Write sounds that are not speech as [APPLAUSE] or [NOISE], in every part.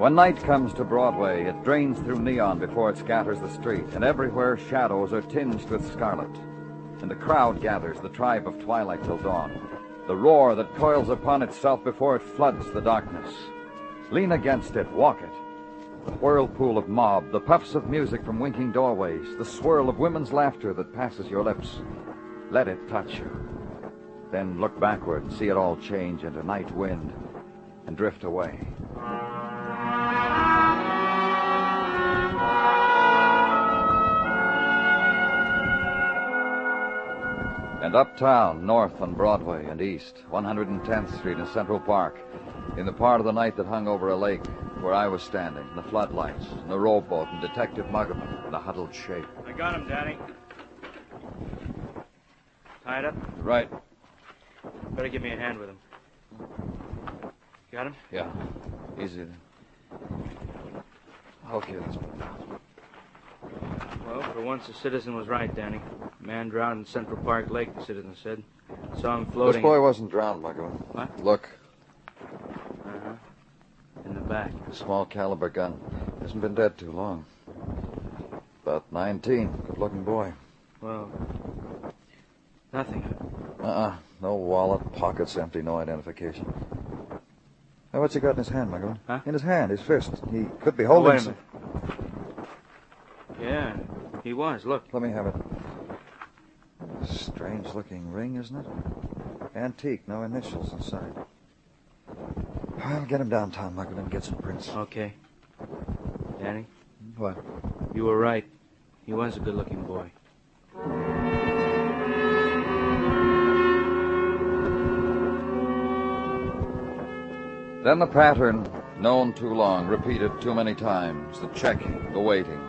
When night comes to Broadway, it drains through neon before it scatters the street, and everywhere shadows are tinged with scarlet. And the crowd gathers, the tribe of twilight till dawn. The roar that coils upon itself before it floods the darkness. Lean against it, walk it. The whirlpool of mob, the puffs of music from winking doorways, the swirl of women's laughter that passes your lips. Let it touch you. Then look backward and see it all change into night wind and drift away. And uptown, north on Broadway and east, 110th Street and Central Park, in the part of the night that hung over a lake where I was standing, the floodlights, and the rowboat, and Detective Muggavan in a huddled shape. I got him, Danny. Tied up? Right. Better give me a hand with him. Got him? Yeah. Easy then. Okay, let's move down. Well, for once, the citizen was right, Danny. A man drowned in Central Park Lake, the citizen said. Saw him floating. This boy wasn't drowned, Muggavan. What? Look, Uh-huh. In the back. a small caliber gun. Hasn't been dead too long. About 19. Good looking boy. Well, nothing. Uh-uh. No wallet, pockets empty, no identification. Now, what's he got in his hand, Muggavan? Huh? In his hand, his fist. He could be Oh, holding... wait a minute. Yeah, he was. Look. Let me have it. Strange looking ring, isn't it? Antique, no initials inside. I'll get him downtown, Muggavan, and get some prints. Okay. Danny, What? you were right. He was a good-looking boy. Then the pattern, known too long, repeated too many times, the checking, the waiting.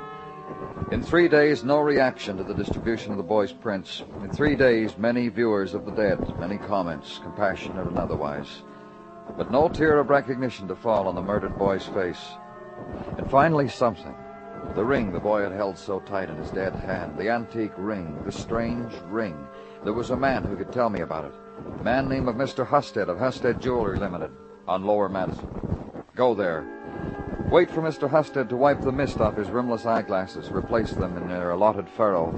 In three days, no reaction to the distribution of the boy's prints. In three days, many viewers of the dead, many comments, compassionate and otherwise. But no tear of recognition to fall on the murdered boy's face. And finally, something. The ring the boy had held so tight in his dead hand, the antique ring, the strange ring. There was a man who could tell me about it. A man named Mr. Husted of Husted Jewelry Limited on Lower Madison. Go there. Wait for Mr. Husted to wipe the mist off his rimless eyeglasses, replace them in their allotted furrow,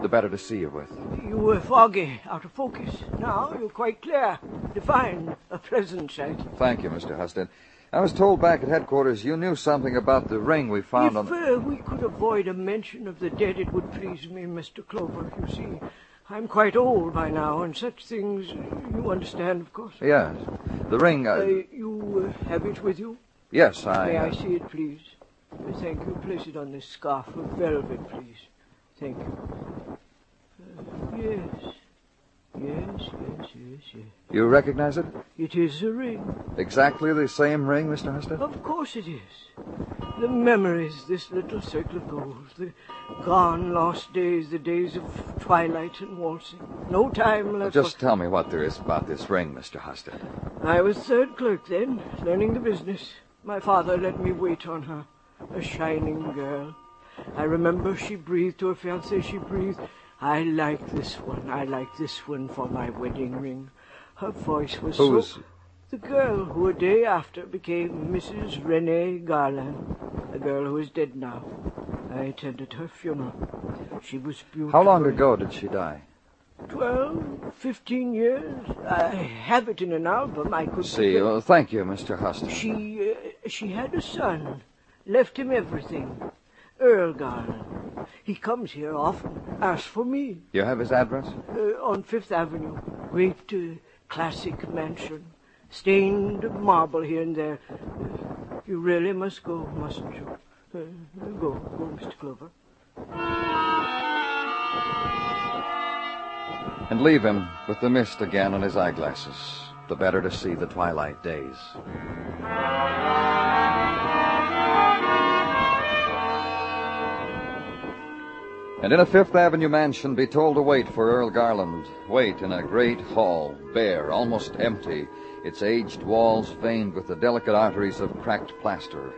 the better to see you with. You were foggy, out of focus. Now you're quite clear, defined, a pleasant sight. Thank you, Mr. Husted. I was told back at headquarters you knew something about the ring we found if on. uh, we could avoid a mention of the dead, it would please me, Mr. Clover. You see, I'm quite old by now, and such things, you understand, of course. Yes. The ring. Uh, Uh, you uh, have it with you? yes, I. May I uh, see it, please? Thank you. Place it on this scarf of velvet, please. Thank you. Uh, yes. Yes, yes, yes, yes. You recognize it? It is a ring. Exactly the same ring, Mr. Husted? Of course it is. The memories, this little circle of gold, the gone lost days, the days of twilight and waltzing. No time left. Just tell me what there is about this ring, Mr. Husted. I was third clerk then, learning the business. My father let me wait on her, a shining girl. I remember she breathed to her fiancé. She breathed, "I like this one. I like this one for my wedding ring." Her voice was Who's- so. The girl who a day after became Mrs. Renee Garland, a girl who is dead now. I attended her funeral. She was beautiful. How long ago did she die? Twelve, fifteen years. I have it in an album. I could See, well, thank you, Mr. Husted. She uh, she had a son, left him everything. Earl Garland. He comes here often, asks for me. You have his address? Uh, on Fifth Avenue. Great uh, classic mansion. Stained marble here and there. You really must go, mustn't you? Uh, go, go, Mr. Clover. And leave him with the mist again on his eyeglasses, the better to see the twilight days. And in a Fifth Avenue mansion, be told to wait for Earl Garland. Wait in a great hall, bare, almost empty, its aged walls veined with the delicate arteries of cracked plaster.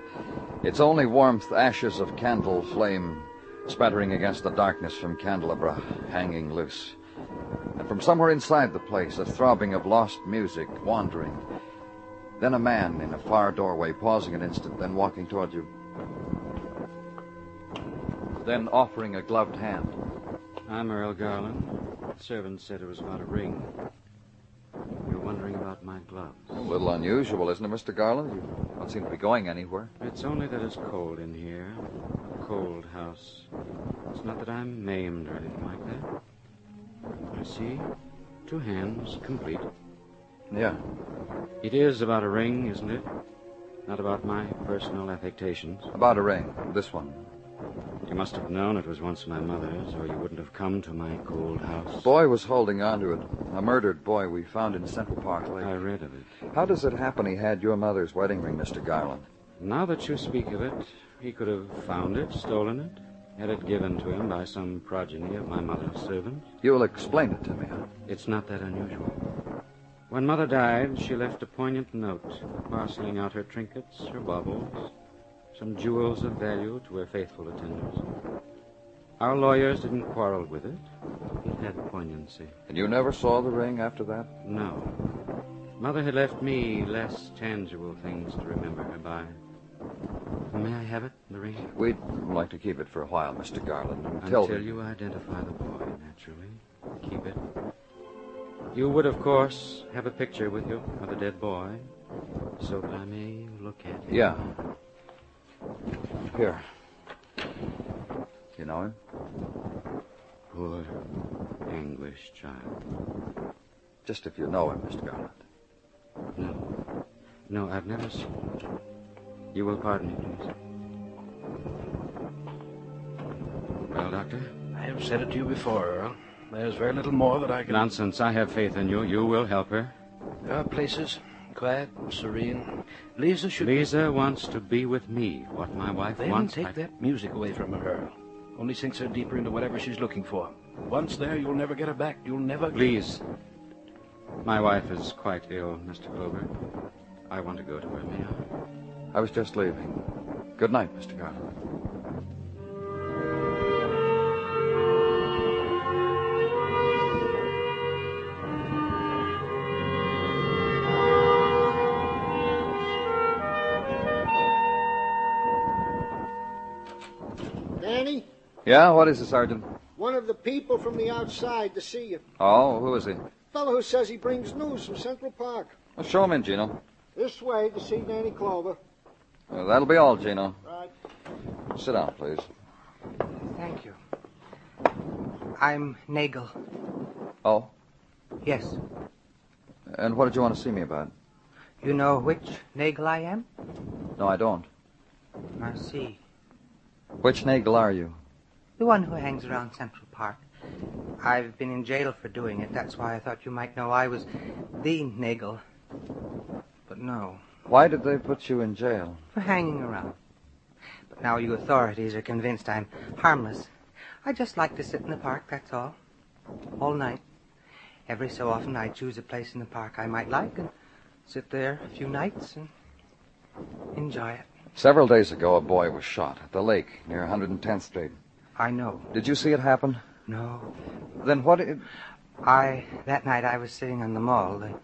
Its only warmth, ashes of candle flame spattering against the darkness from candelabra hanging loose. And from somewhere inside the place, a throbbing of lost music wandering. Then a man in a far doorway, pausing an instant, then walking toward you. Then offering a gloved hand. I'm Earl Garland. The servant said it was about a ring. You're wondering about my gloves. A little unusual, isn't it, Mr. Garland? You don't seem to be going anywhere. It's only that it's cold in here. A cold house. It's not that I'm maimed or anything like that. I see. Two hands, complete. Yeah. It is about a ring, isn't it? Not about my personal affectations. About a ring. This one. You must have known it was once my mother's, or you wouldn't have come to my cold house. Boy was holding on to it. A murdered boy we found in Central Park Lake. I read of it. How does it happen he had your mother's wedding ring, Mr. Garland? Now that you speak of it, he could have found it, stolen it, had it given to him by some progeny of my mother's servants. You'll explain it to me, huh? It's not that unusual. When Mother died, she left a poignant note, parceling out her trinkets, her baubles, some jewels of value to her faithful attendants. Our lawyers didn't quarrel with it. It had poignancy. And you never saw the ring after that? No. Mother had left me less tangible things to remember her by. May I have it, the ring? We'd like to keep it for a while, Mr. Garland, until... Until you identify the boy, naturally. Keep it. You would, of course, have a picture with you of the dead boy, so that I may look at it. Yeah. Here. You know him? Poor, anguished child. Just if you know him, Mr. Garland. No. No, I've never seen him. You will pardon me, please. Well, Doctor? I have said it to you before, Earl. There's very little more that I can. Nonsense. I have faith in you. You will help her. There are places, quiet, serene. Lisa should. Lisa wants to be with me. What my wife Then wants. take I- that music away from her, Only sinks her deeper into whatever she's looking for. Once there, you'll never get her back. You'll never. Please. My wife is quite ill, Mr. Clover. I want to go to her, may I? I was just leaving. Good night, Mr. Garland. Danny, Yeah, what is it, Sergeant? one of the people from the outside to see you. Oh, who is he? Fellow who says he brings news from Central Park. Well, show him in, Gino. This way to see Danny Clover. Uh, that'll be all, Gino. Right. Sit down, please. Thank you. I'm Nagel. Oh, Yes. and what did you want to see me about? You know which Nagel I am? No, I don't. I see. Which Nagel are you? The one who hangs around Central Park. I've been in jail for doing it. That's why I thought you might know I was the Nagel. But no, Why did they put you in jail? for hanging around. But now you authorities are convinced I'm harmless. I just like to sit in the park, that's all. All night. Every so often I choose a place in the park I might like and sit there a few nights and enjoy it. Several days ago, a boy was shot at the lake near 110th Street. I know. Did you see it happen? No. Then what? It... I that night I was sitting on the mall. The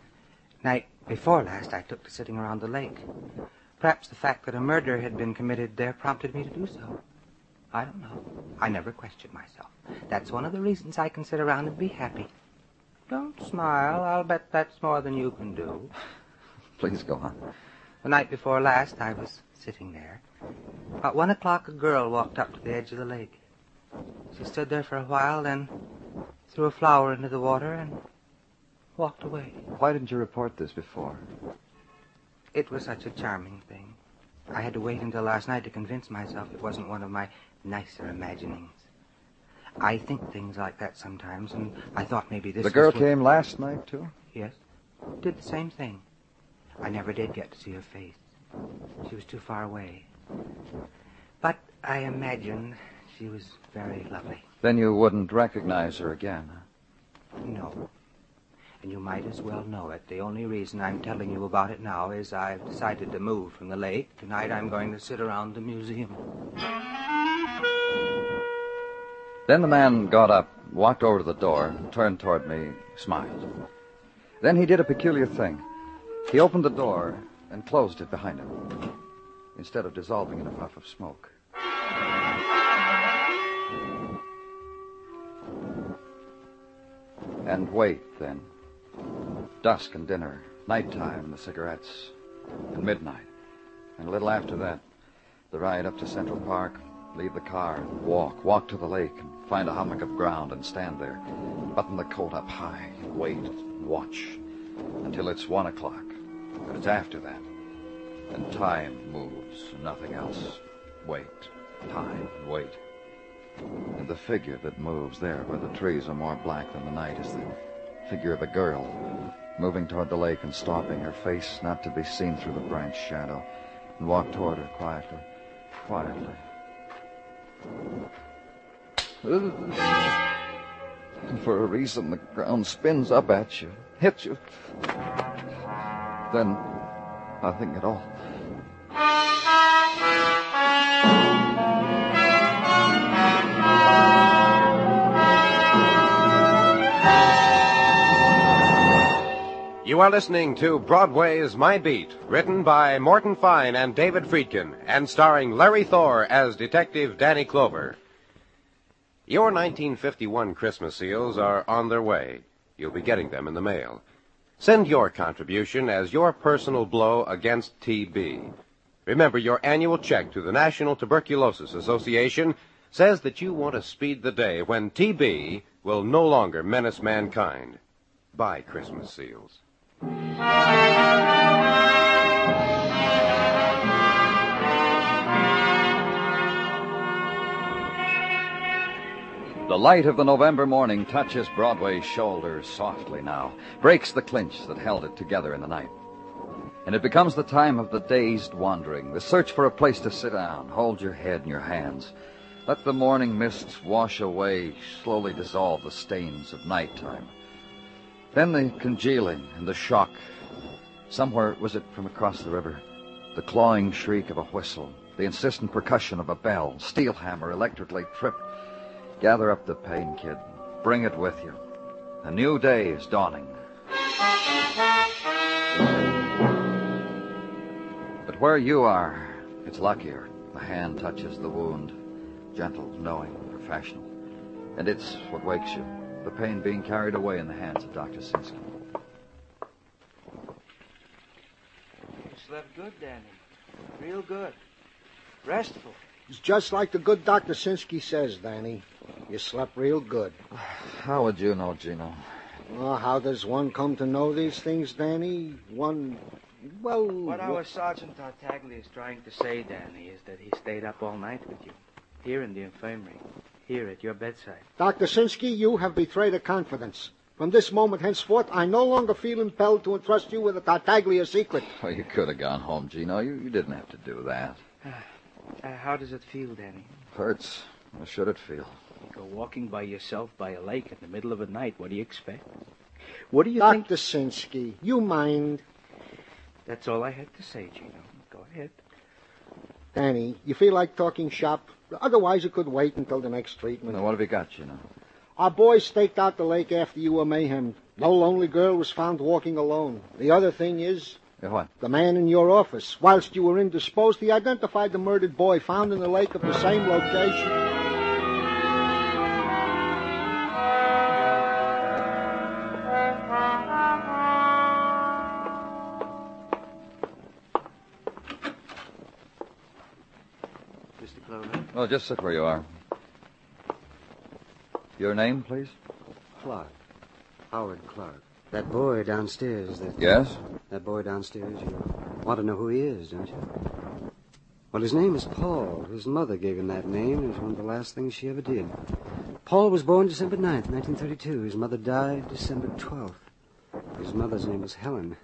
night before last I took to sitting around the lake. Perhaps the fact that a murder had been committed there prompted me to do so. I don't know. I never questioned myself. That's one of the reasons I can sit around and be happy. Don't smile. I'll bet that's more than you can do. [LAUGHS] Please go on. The night before last I was sitting there. About one o'clock a girl walked up to the edge of the lake. She stood there for a while, then threw a flower into the water and walked away. Why didn't you report this before? It was such a charming thing. I had to wait until last night to convince myself it wasn't one of my nicer imaginings. I think things like that sometimes, and I thought maybe this the girl came last night, too? Yes. Did the same thing. I never did get to see her face. She was too far away. But I imagine she was very lovely. Then you wouldn't recognize her again. huh? No. And you might as well know it. The only reason I'm telling you about it now is I've decided to move from the lake. Tonight I'm going to sit around the museum. Then the man got up, walked over to the door, turned toward me, smiled. Then he did a peculiar thing. He opened the door and closed it behind him, instead of dissolving in a puff of smoke. And wait, then. Dusk and dinner, nighttime and the cigarettes, and midnight. And a little after that, the ride up to Central Park, leave the car and walk, walk to the lake and find a hummock of ground and stand there, button the coat up high, and wait and watch until it's one o'clock. But it's after that. And time moves, nothing else. Wait, time, wait. And the figure that moves there where the trees are more black than the night is the figure of a girl moving toward the lake and stopping, her face not to be seen through the branch shadow, and walk toward her quietly, quietly. For a reason, the ground spins up at you, hits you. Then, nothing at all. You are listening to Broadway's My Beat, written by Morton Fine and David Friedkin, and starring Larry Thor as Detective Danny Clover. Your 1951 Christmas seals are on their way. You'll be getting them in the mail. Send your contribution as your personal blow against TB. Remember, your annual check to the National Tuberculosis Association says that you want to speed the day when TB will no longer menace mankind. Buy Christmas seals. The light of the November morning touches Broadway's shoulders softly now, breaks the clinch that held it together in the night. And it becomes the time of the dazed wandering, the search for a place to sit down, hold your head in your hands. Let the morning mists wash away, slowly dissolve the stains of nighttime. Then the congealing and the shock. Somewhere was it from across the river? The clawing shriek of a whistle, the insistent percussion of a bell, steel hammer electrically tripped. Gather up the pain, kid. Bring it with you. A new day is dawning. But where you are, it's luckier. The hand touches the wound. Gentle, knowing, professional. And it's what wakes you. The pain being carried away in the hands of Dr. Sinsky. You slept good, Danny. Real good. Restful. It's just like the good Dr. Sinsky says, Danny. You slept real good. [SIGHS] How would you know, Gino? Well, how does one come to know these things, Danny? One, well... What our Sergeant Tartaglia is trying to say, Danny, is that he stayed up all night with you. Here in the infirmary. Here at your bedside. Dr. Sinsky, you have betrayed a confidence. From this moment henceforth, I no longer feel impelled to entrust you with a Tartaglia secret. Oh, you could have gone home, Gino. You, you didn't have to do that. [SIGHS] [SIGHS] Uh, how does it feel, Danny? Hurts. How should it feel? You go walking by yourself by a lake in the middle of the night. What do you expect? What do you think? Dr. Sinsky, you mind? That's all I had to say, Gino. Go ahead. Danny, you feel like talking shop? Otherwise, you could wait until the next treatment. Now, what have you got, Gino? Our boys staked out the lake after you were mayhem. No lonely girl was found walking alone. The other thing is, Yeah, what? the man in your office, whilst you were indisposed, he identified the murdered boy found in the lake of the same location. Mr. Clover? Oh, just sit where you are. Your name, please? Clark. Howard Clark. That boy downstairs, that Yes? That boy downstairs, you want to know who he is, don't you? Well, his name is Paul. His mother gave him that name. It was one of the last things she ever did. Paul was born December 9th, 1932. His mother died December 12th. His mother's name was Helen.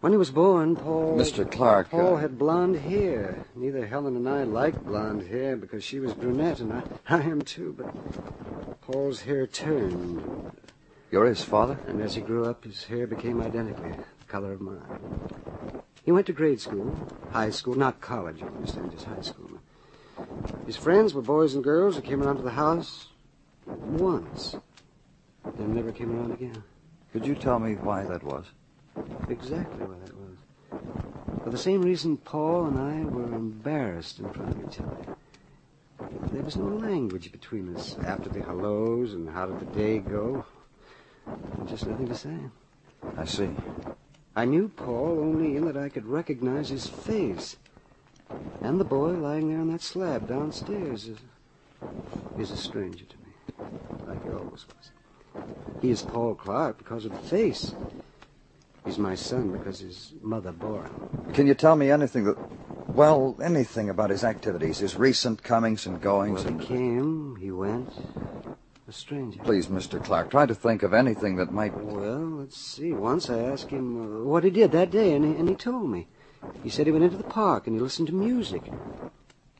When he was born, Paul. Mr. Clark. Paul uh, had blonde hair. Neither Helen and I liked blonde hair because she was brunette and I, I am too, but Paul's hair turned. You're his father? And as he grew up, his hair became identically the color of mine. He went to grade school, high school, not college, you understand, just high school. His friends were boys and girls who came around to the house once, then never came around again. Could you tell me why that was? Exactly why that was. For the same reason Paul and I were embarrassed in front of each other. There was no language between us after the hellos and how did the day go. Just nothing to say. I see. I knew Paul only in that I could recognize his face. And the boy lying there on that slab downstairs is, is a stranger to me, like he always was. He is Paul Clark because of the face. He's my son because his mother bore him. Can you tell me anything that, well, anything about his activities, his recent comings and goings? Well, and he came, he went, a stranger. Please, Mr. Clark, try to think of anything that might. Well, let's see. Once I asked him uh, what he did that day, and he, and he told me. He said he went into the park and he listened to music.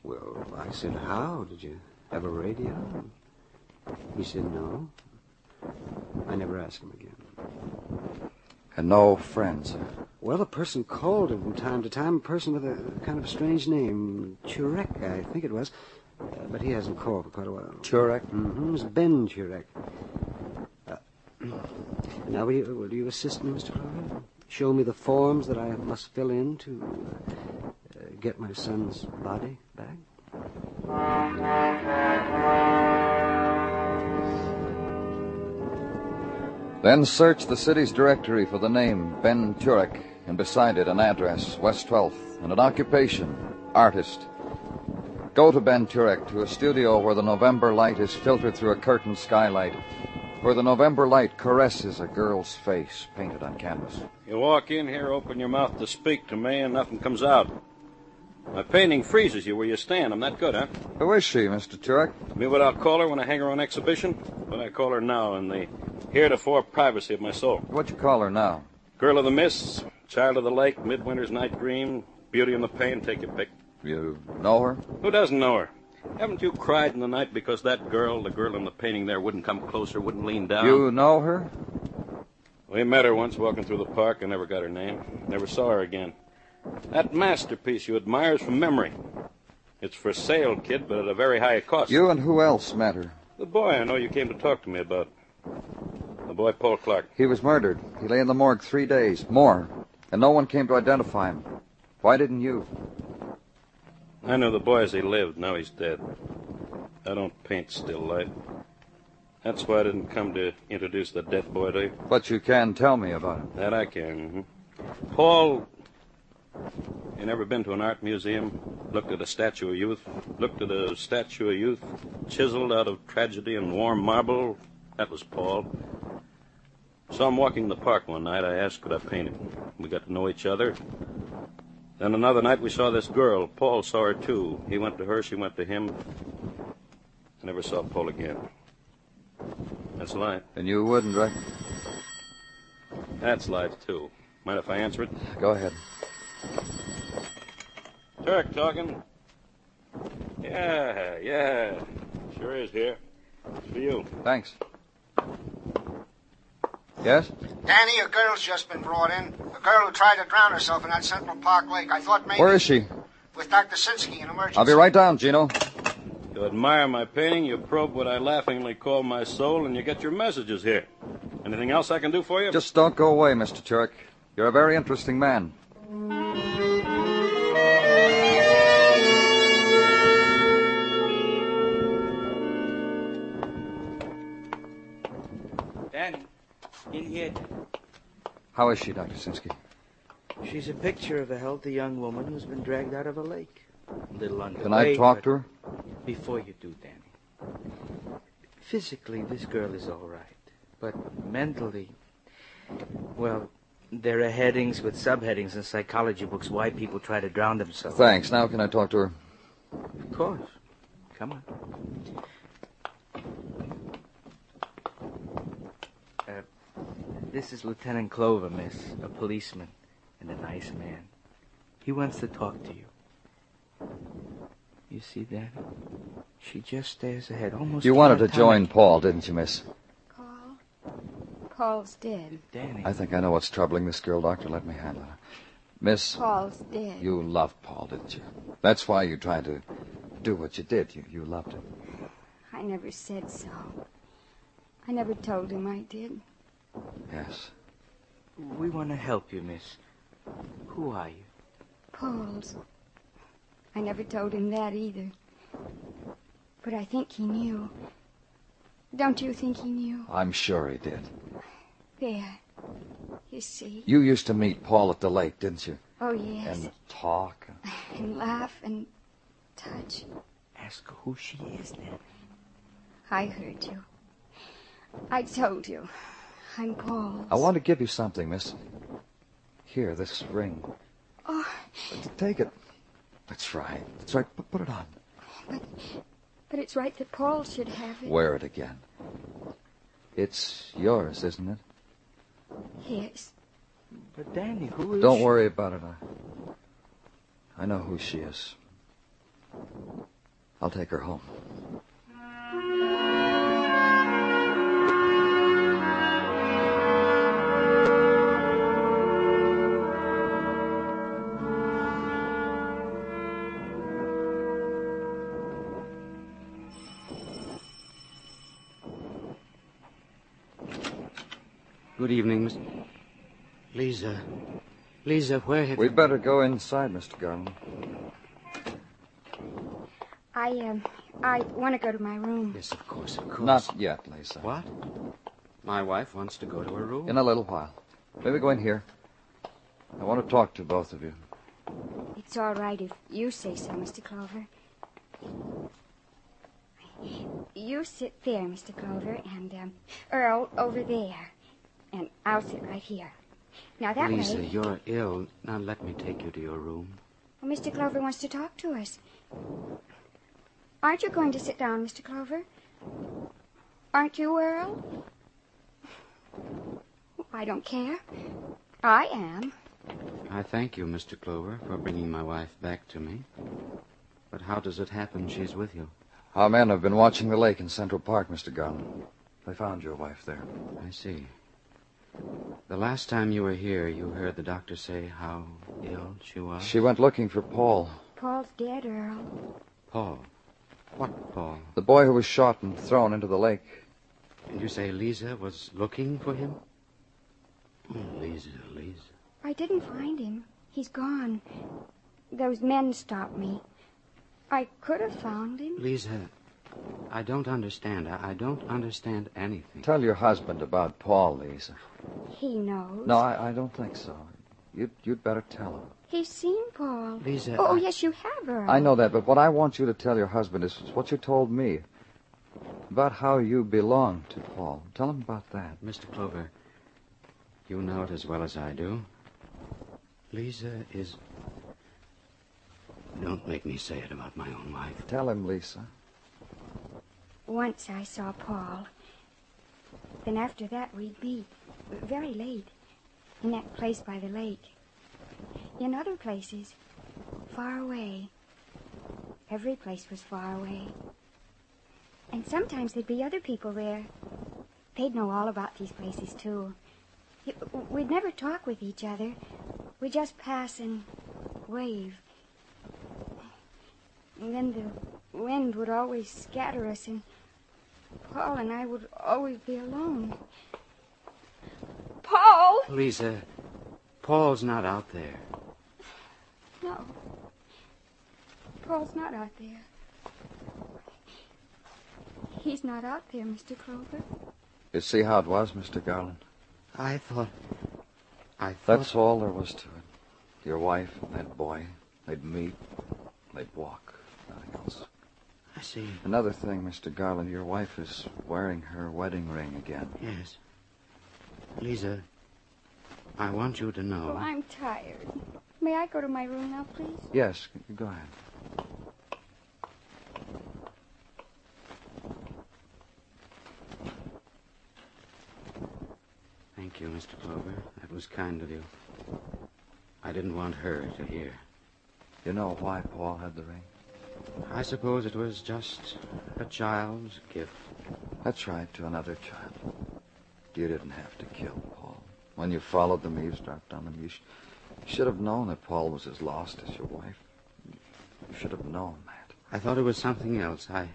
Well, I said, how? Did you have a radio? He said, no. I never asked him again. And no friends. Well, a person called him from time to time, a person with a kind of strange name. Churek, I think it was. Uh, but he hasn't called for quite a while. Churek? Mm-hmm. It was Ben Turek. Uh, now, will you, will you assist me, Mr. Clark? Show me the forms that I must fill in to uh, get my son's body back? Then search the city's directory for the name Ben Turek, and beside it an address, West 12th, and an occupation, artist. Go to Ben Turek to a studio where the November light is filtered through a curtained skylight, where the November light caresses a girl's face painted on canvas. You walk in here, open your mouth to speak to me, and nothing comes out. My painting freezes you where you stand. I'm that good, huh? Who is she, Mr. Turek? Me what I'll call her when I hang her on exhibition, but I call her now in the heretofore privacy of my soul. What you call her now? Girl of the mists, child of the lake, midwinter's night dream, beauty in the pain, take your pick. You know her? Who doesn't know her? Haven't you cried in the night because that girl, the girl in the painting there, wouldn't come closer, wouldn't lean down? You know her? We met her once walking through the park. I never got her name. Never saw her again. That masterpiece you admire is from memory. It's for sale, kid, but at a very high cost. You and who else met her? The boy I know you came to talk to me about. The boy Paul Clark. He was murdered. He lay in the morgue three days, more, and no one came to identify him. Why didn't you? I knew the boy as he lived. Now he's dead. I don't paint still life. That's why I didn't come to introduce the dead boy to you. But you can tell me about him. That I can. mhm. Paul, you never been to an art museum? Looked at a statue of youth? Looked at a statue of youth chiseled out of tragedy and warm marble? That was Paul. Saw him walking in the park one night. I asked could I paint him. We got to know each other. Then another night we saw this girl. Paul saw her too. He went to her, she went to him. I never saw Paul again. That's life. And you wouldn't, right? That's life too. Mind if I answer it? Go ahead. Turk talking. Yeah, yeah. Sure is here. It's for you. Thanks. Yes? Danny, a girl's just been brought in. A girl who tried to drown herself in that Central Park lake. I thought maybe. Where is she? With Dr. Sinsky in emergency. I'll be right down, Gino. You admire my painting, you probe what I laughingly call my soul, and you get your messages here. Anything else I can do for you? Just don't go away, Mr. Turek. You're a very interesting man. In here. How is she, Dr. Sinsky? She's a picture of a healthy young woman who's been dragged out of a lake. A little underweight. Can I talk to her? Before you do, Danny. Physically, this girl is all right. But mentally, well, there are headings with subheadings in psychology books why people try to drown themselves. Thanks. Now can I talk to her? Of course. Come on. Uh, this is Lieutenant Clover, miss, a policeman. and a nice man. He wants to talk to you. You see, Danny? She just stares ahead, almost. You wanted to catatonic. join Paul, didn't you, miss? Paul? Paul's dead. Danny. I think I know what's troubling this girl, Doctor. Let me handle her. Miss, Paul's dead. you loved Paul, didn't you? That's why you tried to do what you did. You, you loved him. I never said so. I never told him I did. Yes. We want to help you, miss. Who are you? Paul's. I never told him that either. But I think he knew. Don't you think he knew? I'm sure he did. There. You see? You used to meet Paul at the lake, didn't you? Oh, yes. And talk. And [LAUGHS] laugh and touch. Ask who she is, then. I heard you. I told you. I'm Paul's. I want to give you something, miss. Here, this ring. Oh, Take it. That's right. That's right. Put, put it on. but it's right that Paul should have it. Wear it again. It's yours, isn't it? Yes. But Danny, who is Don't she? worry about it. I, I know who she is. I'll take her home. Good evening, Miss. Lisa. Lisa, where have We'd better go inside, Mr. Garland. I, um, I want to go to my room. Yes, of course, of course. Not yet, Lisa. What? My wife wants to go to her room. In a little while. Maybe go in here. I want to talk to both of you. It's all right if you say so, Mr. Clover. You sit there, Mr. Clover, and um, Earl over there, and I'll sit right here. Now that Lisa, way, you're ill. Now let me take you to your room. well, Mr. Clover wants to talk to us. Aren't you going to sit down, Mr. Clover? Aren't you, Earl? I don't care. I am. I thank you, Mr. Clover, for bringing my wife back to me. But how does it happen she's with you? Our men have been watching the lake in Central Park, Mr. Garland. They found your wife there. I see. The last time you were here, you heard the doctor say how ill she was? She went looking for Paul, Paul's dead, Earl. Paul. What Paul? the boy who was shot and thrown into the lake. And you say Lisa was looking for him? Oh, Lisa, Lisa. I didn't find him. He's gone. Those men stopped me. I could have found him. Lisa, I don't understand. I, I don't understand anything. Tell your husband about Paul, Lisa. He knows. No, I, I don't think so. You'd, you'd better tell him. He's seen Paul. Lisa, Oh, I- yes, you have, Earl. I know that, but what I want you to tell your husband is what you told me about how you belong to Paul. Tell him about that. Mr. Clover, you know it as well as I do. Lisa is. Don't make me say it about my own wife. Tell him, Lisa. Once I saw Paul. Then after that, we'd meet very late in that place by the lake. In other places, far away. Every place was far away. And sometimes there'd be other people there. They'd know all about these places, too. We'd never talk with each other. We'd just pass and wave. And then the wind would always scatter us, and Paul and I would always be alone. Paul! Lisa, Paul's not out there. No. Paul's not out there. He's not out there, Mr. Clover. You see how it was, Mr. Garland? I thought. I thought. That's all there was to it. Your wife and that boy, they'd meet, they'd walk, nothing else. I see. Another thing, Mr. Garland, your wife is wearing her wedding ring again. Yes. Lisa, I want you to know. Oh, I'm tired. May I go to my room now, please? Yes, go ahead. Thank you, Mr. Clover. That was kind of you. I didn't want her to hear. You know why Paul had the ring? I suppose it was just a child's gift. That's right, to another child. You didn't have to kill Paul. When you followed them, eavesdropped on them, you, sh- you should have known that Paul was as lost as your wife. You should have known that. I thought it was something else. I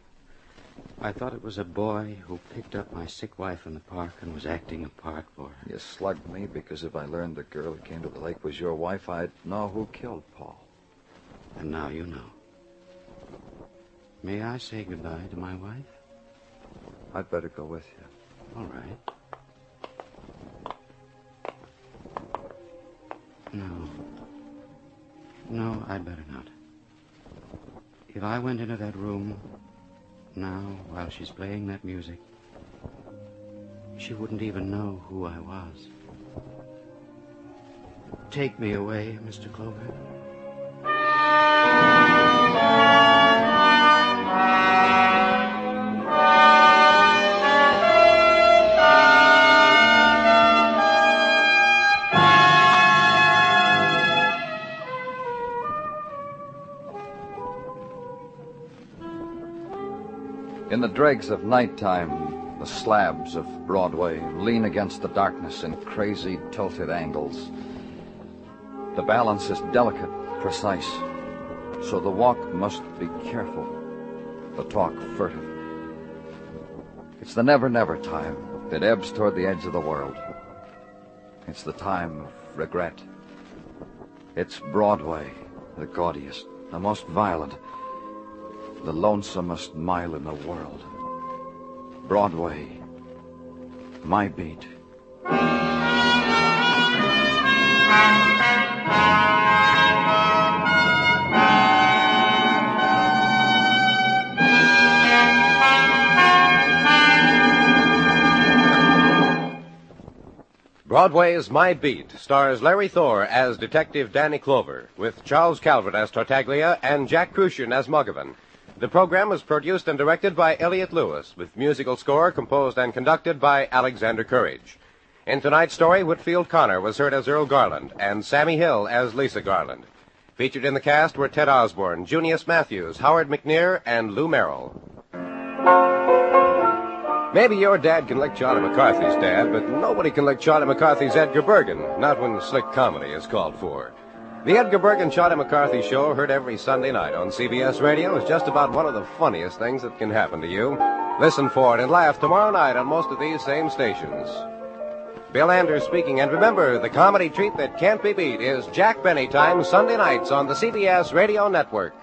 I thought it was a boy who picked up my sick wife in the park and was acting a part for her. You slugged me because if I learned the girl who came to the lake was your wife, I'd know who killed Paul. And now you know. May I say goodbye to my wife? I'd better go with you. All right. No. No, I'd better not. If I went into that room now while she's playing that music, she wouldn't even know who I was. Take me away, Mr. Clover. In the dregs of nighttime, the slabs of Broadway lean against the darkness in crazy, tilted angles. The balance is delicate, precise, so the walk must be careful, the talk furtive. It's the never never time that ebbs toward the edge of the world. It's the time of regret. It's Broadway, the gaudiest, the most violent, the lonesomest mile in the world. Broadway, my beat. Broadway's My Beat stars Larry Thor as Detective Danny Clover, with Charles Calvert as Tartaglia and Jack Kruschen as Muggavan. The program was produced and directed by Elliott Lewis, with musical score composed and conducted by Alexander Courage. In tonight's story, Whitfield Connor was heard as Earl Garland and Sammie Hill as Lisa Garland. Featured in the cast were Ted Osborne, Junius Matthews, Howard McNear, and Lou Merrill. Maybe your dad can lick Charlie McCarthy's dad, but nobody can lick Charlie McCarthy's Edgar Bergen, not when slick comedy is called for. The Edgar Bergen and Charlie McCarthy show, heard every Sunday night on CBS Radio, is just about one of the funniest things that can happen to you. Listen for it and laugh tomorrow night on most of these same stations. Bill Anders speaking, and remember, the comedy treat that can't be beat is Jack Benny Time Sunday nights on the CBS Radio Network.